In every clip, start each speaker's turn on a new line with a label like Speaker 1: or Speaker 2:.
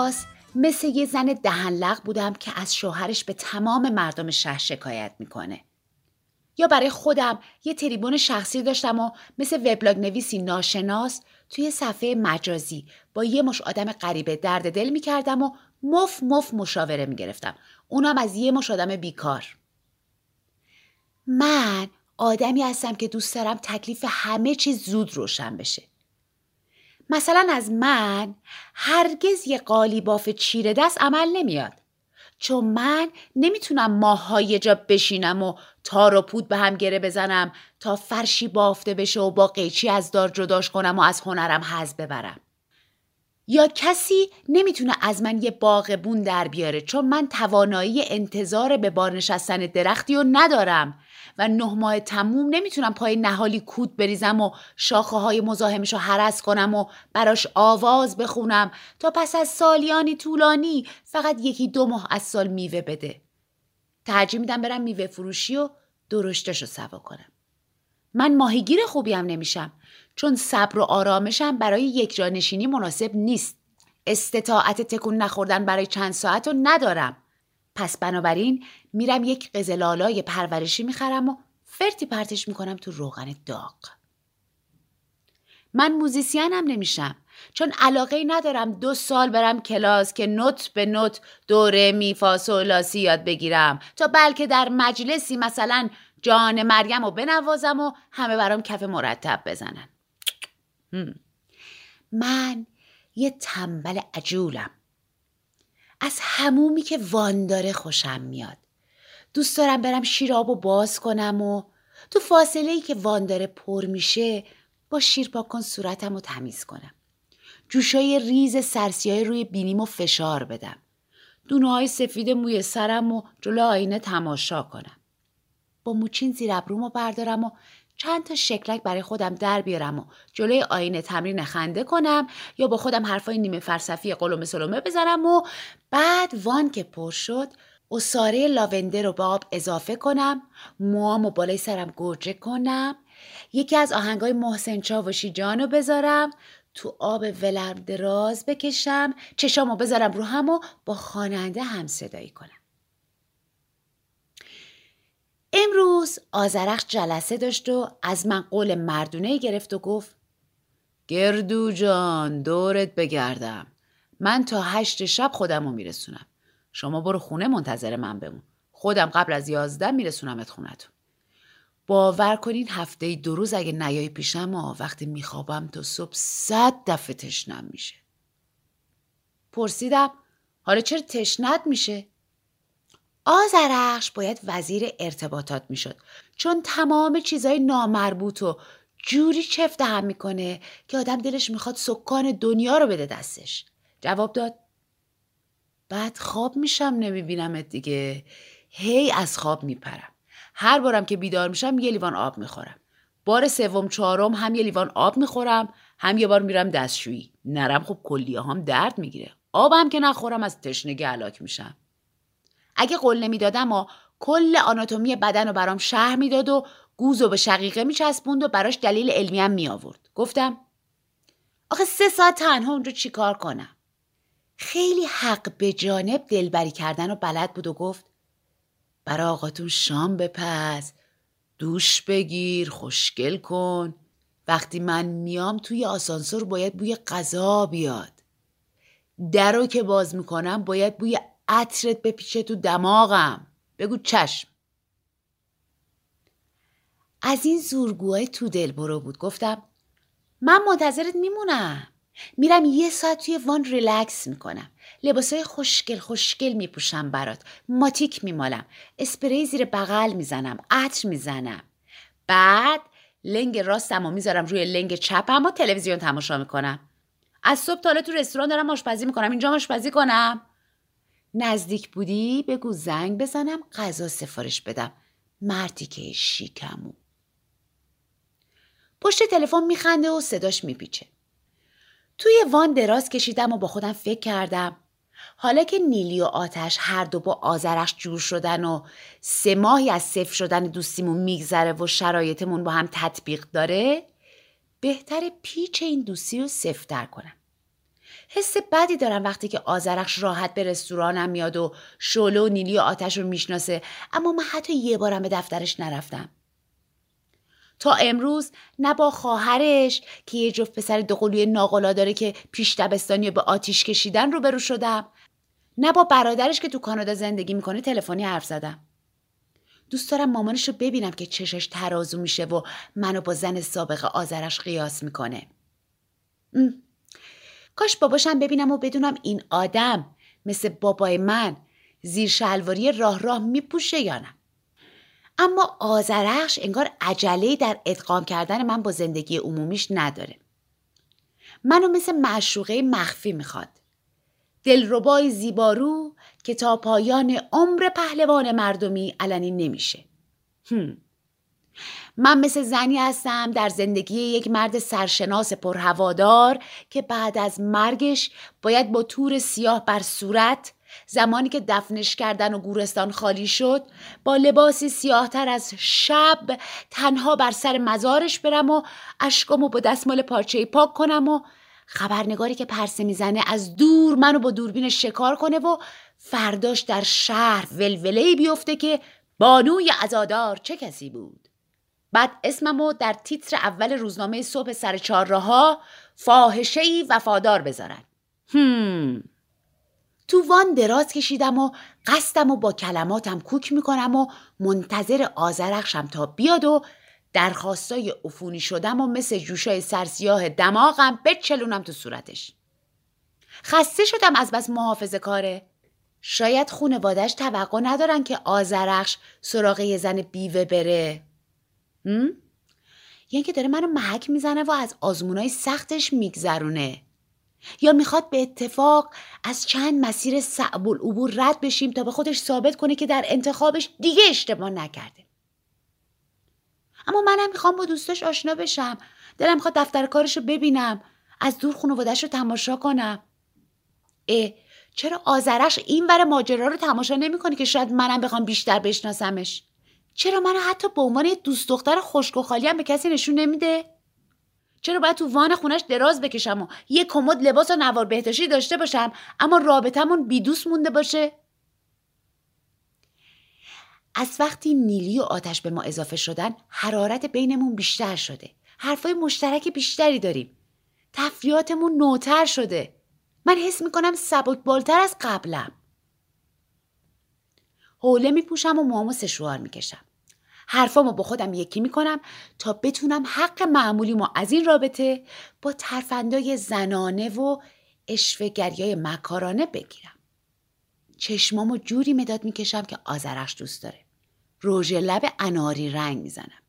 Speaker 1: می‌خواست مثل یه زن دهنلق بودم که از شوهرش به تمام مردم شهر شکایت می‌کنه. یا برای خودم یه تریبون شخصی داشتم و مثل وبلاگ نویسی ناشناس توی صفحه مجازی با یه مش آدم غریبه درد دل می‌کردم و مف مف مشاوره می‌گرفتم. اونم از یه مش آدم بیکار. من آدمی هستم که دوست دارم تکلیف همه چیز زود روشن بشه. مثلا از من هرگز یه قالی باف چیره دست عمل نمیاد. چون من نمی‌تونم ماهای جا بشینم و تار و پود به هم گره بزنم تا فرشی بافته بشه و با قیچی از دار جداش کنم و از هنرم حز ببرم. یا کسی نمی‌تونه از من یه باغ بون در بیاره چون من توانایی انتظار به بار نشستن درختی رو ندارم و نه ماه تموم نمی‌تونم پای نهالی کود بریزم و شاخه های مزاحمش رو حرس کنم و براش آواز بخونم تا پس از سالیانی طولانی فقط یکی دو ماه از سال میوه بده. ترجیح میدم برم میوه فروشی و درشتش رو سوا کنم. من ماهیگیر خوبی هم نمیشم چون صبر و آرامشم برای یک جانشینی مناسب نیست. استطاعت تکون نخوردن برای چند ساعت رو ندارم. پس بنابراین میرم یک قزلالای پرورشی می‌خرم و فرتی پرتش می‌کنم تو روغن داغ. من موزیسینم نمیشم چون علاقه ندارم دو سال برم کلاس که نوت به نوت دوره می لاسی یاد بگیرم تا بلکه در مجلسی مثلا جان مریم رو بنوازم و همه برام کف مرتب بزنن. من یه تنبل عجولم. از همومی که وان داره خوشم میاد. دوست دارم برم شیراب و باز کنم و تو فاصله ای که وان داره پر میشه با شیر پاکن صورتم رو تمیز کنم. جوشای ریز سرسیای روی بینیم و فشار بدم. دونه های سفید موی سرم و جلو آینه تماشا کنم. با موچین زیر ابرومو بردارم و چند تا شکلک برای خودم در بیارم و جلوی آینه تمرین خنده کنم یا با خودم حرفای نیمه فلسفی قلوم سلومه بزنم و بعد وان که پر شد ساره لاونده رو به آب اضافه کنم. موام و بالای سرم گرجه کنم. یکی از آهنگای محسن چاوشی جانو بذارم. تو آب ولرم دراز بکشم. چشامو بذارم رو هم و با خواننده هم صدایی کنم. امروز آزرخ جلسه داشت و از من قول مردونه گرفت و گفت گردو جان دورت بگردم. من تا هشت شب خودم رو میرسونم. شما برو خونه منتظر من بمون. خودم قبل از یازده میرسونمت خونتون. باور کنین هفته دو روز اگه نیای پیشم و وقتی میخوابم تا صبح صد دفعه تشنم میشه. پرسیدم حالا چرا تشنت میشه؟ آزرخش باید وزیر ارتباطات می‌شد. چون تمام چیزای نامربوط و جوری چفت هم می‌کنه که آدم دلش می‌خواد سکان دنیا رو بده دستش. جواب داد بعد خواب میشم نمیبینمت دیگه. هی از خواب میپرم. هر بارم که بیدار میشم یه لیوان آب می‌خورم. بار سوم چهارم هم یه لیوان آب می‌خورم هم یه بار میرم دستشویی. نرم خب کلیه هم درد می‌گیره. آبم که نخورم از تشنگی علاک میشم. اگه قول نمی‌دادم و کل آناتومی بدن رو برام شهر می‌داد و گوز و به شقیقه میچسبوند و براش دلیل علمی هم می آورد. گفتم آخه سه ساعت تنها اونجا چیکار کنم؟ خیلی حق به جانب دلبری کردن و بلد بود و گفت برای آقاتون شام بپز دوش بگیر خوشگل کن. وقتی من میام توی آسانسور باید بوی غذا بیاد. در رو که باز می‌کنم باید بوی عطرت بپیچه تو دماغم. بگو چشم. از این زورگوهای تو دل برو بود. گفتم من منتظرت میمونم. میرم یه ساعت توی وان ریلکس می‌کنم. لباسای خوشگل خوشگل میپوشم برات. ماتیک میمالم. اسپری زیر بغل می‌زنم. عطر می‌زنم. بعد لنگ راستم و می‌ذارم روی لنگ چپم و تلویزیون تماشا می‌کنم. از صبح تا تو رستوران دارم آشپزی می‌کنم. اینجا آشپزی کنم. نزدیک بودی؟ بگو زنگ بزنم غذا سفارش بدم. مردی که شیکمو. پشت تلفن میخنده و صداش میپیچه. توی وان دراز کشیدم و با خودم فکر کردم. حالا که نیلی و آتش هر دو با آزرش جور شدن و سه ماهی از صفر شدن دوستیمون میگذره و شرایطمون با هم تطبیق داره بهتر پیچ این دوستی رو سفتر کنم. حس بدی دارم وقتی که آزرخش راحت به رستورانم میاد و شوله و نیلی و آتش رو می‌شناسه اما من حتی یه بارم به دفترش نرفتم. تا امروز نه با خواهرش که یه جفت پسر دوقلوی ناقلا داره که پیش دبستانی به آتیش کشیدن رو برو شدم. نه با برادرش که تو کانادا زندگی می‌کنه تلفنی حرف زدم. دوست دارم مامانش رو ببینم که چشش ترازو میشه و منو با زن سابق آذرش قیاس می‌کنه. کاش باباشم ببینم و بدونم این آدم مثل بابای من زیر شلواری راه راه میپوشه یا نه. اما آزرخش انگار عجله در ادغام کردن من با زندگی عمومیش نداره. منو مثل معشوقه مخفی می‌خواد. دلربای زیبارو که تا پایان عمر پهلوان مردمی علنی نمیشه. من مثل زنی هستم در زندگی یک مرد سرشناس پرهوادار که بعد از مرگش باید با تور سیاه بر صورت زمانی که دفنش کردن و گورستان خالی شد با لباسی سیاهتر از شب تنها بر سر مزارش برم و اشکامو با دستمال پارچه پاک کنم و خبرنگاری که پرسه می‌زنه از دور منو با دوربین شکار کنه و فرداش در شهر ولوله بیفته که بانوی ازادار چه کسی بود بعد اسممو در تیتر اول روزنامه صبح سر چهارراها فاحشه وفادار بذارن هم. تو وان دراز کشیدم و قصدم و با کلماتم کوک می‌کنم و منتظر آزرخشم تا بیاد و درخواستای عفونی شدم و مثل جوشای سرسیاه دماغم بچلونم تو صورتش. خسته شدم از بس محافظه کاره. شاید خونوادش توقع ندارن که آزرخش سراغ یه زن بیوه بره. یعنی که داره منو محک می‌زنه و از آزمونای سختش میگذرونه. یا می‌خواد به اتفاق از چند مسیر صعب العبور رد بشیم تا به خودش ثابت کنه که در انتخابش دیگه اشتباه نکرده. اما منم می‌خوام با دوستاش آشنا بشم. دلم می‌خواد دفتر کارش رو ببینم. از دور خانوادش رو تماشا کنم. اه چرا آزرش این ور ماجرا رو تماشا نمی‌کنه که شاید منم بخوام بیشتر بشناسمش؟ چرا منو حتی به عنوان یه دوست دختر خشک و خالی هم به کسی نشون نمیده؟ چرا باید تو وان خونش دراز بکشم و یه کمد لباس و نوار بهداشتی داشته باشم اما رابطمون بیدوست مونده باشه؟ از وقتی نیلی و آتش به ما اضافه شدن حرارت بینمون بیشتر شده. حرفای مشترک بیشتری داریم. تفریاتمون نوتر شده. من حس می‌کنم سبک بالتر از قبلم. حوله میپوشم و موامو سشوار می‌کشم. حرفامو با خودم یکی می‌کنم تا بتونم حق معمولیمو از این رابطه با ترفندای زنانه و اشوهگریای مکارانه بگیرم. چشمامو جوری مداد می‌کشم که آزرش دوست داره. روژ لب اناری رنگ می‌زنم.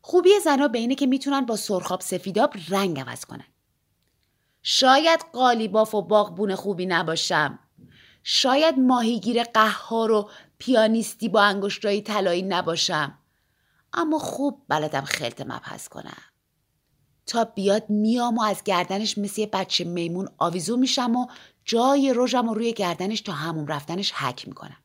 Speaker 1: خوبی زنها به اینه که می‌تونن با سرخاب سفیداب رنگ عوض کنن. شاید قالیباف و باغبون خوبی نباشم. شاید ماهیگیر قهار و پیانیستی با انگشتای طلایی نباشم. اما خوب بلدم خلط مبحث کنم. تا بیاد میام و از گردنش مثل یه بچه میمون آویزو میشم و جای رژم و روی گردنش تا همون رفتنش حک می‌کنم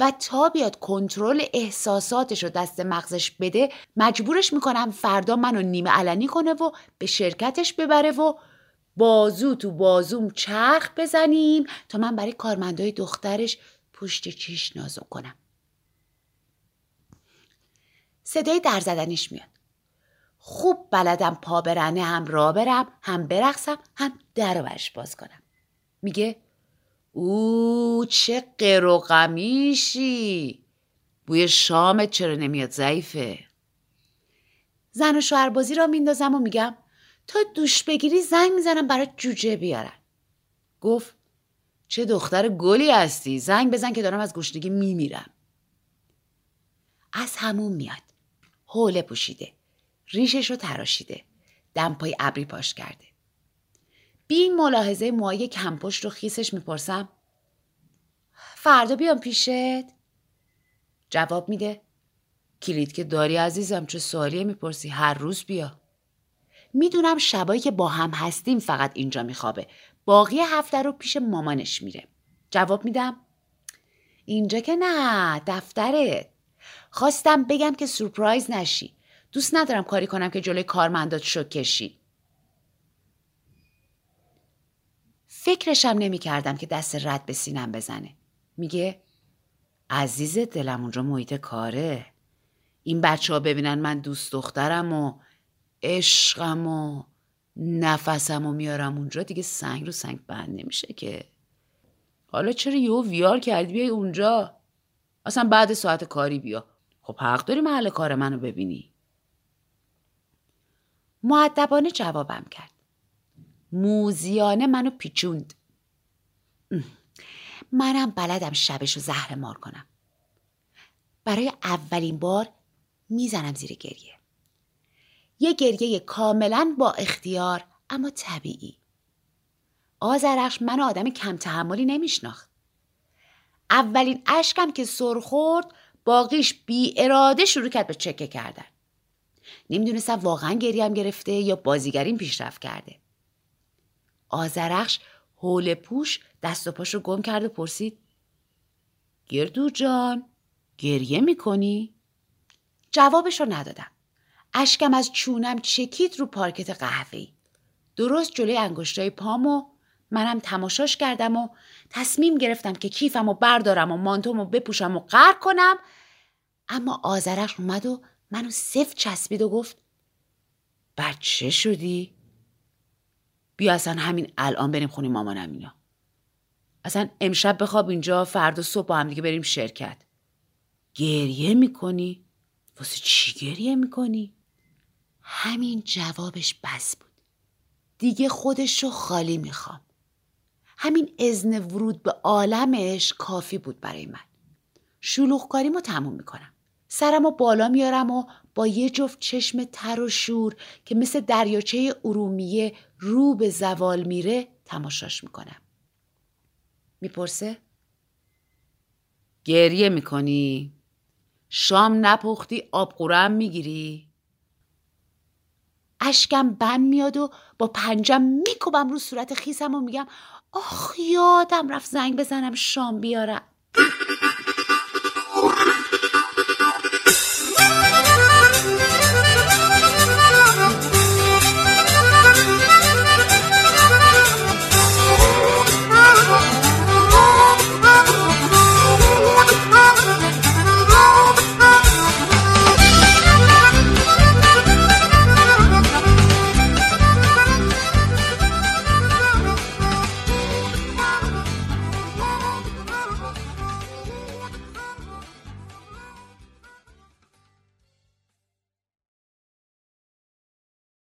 Speaker 1: و تا بیاد کنترل احساساتش رو دست مغزش بده مجبورش می‌کنم فردا منو نیمه علنی کنه و به شرکتش ببره و بازو تو بازوم چرخ بزنیم تا من برای کارمندای دخترش پشت چیش نازو کنم. صدای در زدنش میاد. خوب بلدم پا برنه هم را برم هم برقصم هم در برش باز کنم. میگه او چه قر و قمیشی. بوی شامت چرا نمیاد ضعیفه؟ زن و شوهربازی را میندازم و میگم تا دوش بگیری زنگ می‌زنم برای جوجه بیارن گفت چه دختر گلی هستی؟ زنگ بزن که دارم از گشنگی میمیرم. از همون میاد. حوله پوشیده. ریشش رو تراشیده. دمپای ابری پاش کرده. بی ملاحظه موهای کمپشت رو خیسش می‌پرسم. فردا بیام پیشت؟ جواب میده. کلید که داری عزیزم چه سوالیه می‌پرسی؟ هر روز بیا. می‌دونم شبایی که با هم هستیم فقط اینجا میخوابه. باقی هفته رو پیش مامانش میره. جواب میدم. اینجا که نه دفترت. خواستم بگم که سورپرایز نشی. دوست ندارم کاری کنم که جلوی کارمندات شک کشی. فکرشم نمی کردم که دست رد به سینم بزنه. میگه عزیز دلم اونجا محیط کاره. این بچه ها ببینن من دوست دخترم و عشقم و نفسم و میارم اونجا دیگه سنگ رو سنگ بند نمیشه که. حالا چرا یهو ویار کردی؟ بیای اونجا. اصلا بعد ساعت کاری بیا. خب حق داری محل کار منو ببینی. معدبانه جوابم کرد. موزیانه منو پیچوند. منم بلدم شبشو زهر مار کنم. برای اولین بار می‌زنم زیر گریه. یه گریه کاملا با اختیار اما طبیعی. آزرخش من آدم کم تحملی نمیشناخت. اولین اشکم که سر خورد باقیش بی اراده شروع کرد به چکه کردن. نمی‌دونستم واقعا گریم گرفته یا بازیگرین پیشرفت کرده. آزرخش حول پوش دست و پاش رو گم کرد و پرسید گردو جان گریه می‌کنی؟ جوابش رو ندادم. اشکم از چونم چکید رو پارکت قهوه‌ای درست جلوی انگشتای پام و منم تماشاش کردم و تصمیم گرفتم که کیفم و بردارم و مانتوم و بپوشم و غرق کنم اما آزرش اومد و منو صف چسبید و گفت بچه شدی؟ بیا اصلا همین الان بریم خونی مامانم اینا اصلا امشب بخواب اینجا فردا صبح با هم دیگه بریم شرکت گریه می‌کنی؟ واسه چی گریه می‌کنی؟ همین جوابش بس بود. دیگه خودش رو خالی می‌خوام. همین ازن ورود به عالمش کافی بود برای من. شلوغ کاریمو تموم می‌کنم. سرم و بالا میارم و با یه جفت چشم تر و شور که مثل دریاچه ارومیه رو به زوال میره تماشاش می‌کنم. می‌پرسه؟ گریه می‌کنی؟ شام نپختی آب قورم می‌گیری؟ اشکم بم میاد و با پنجم میکوبم رو صورت خیسم و میگم آخ یادم رفت زنگ بزنم شام بیارم.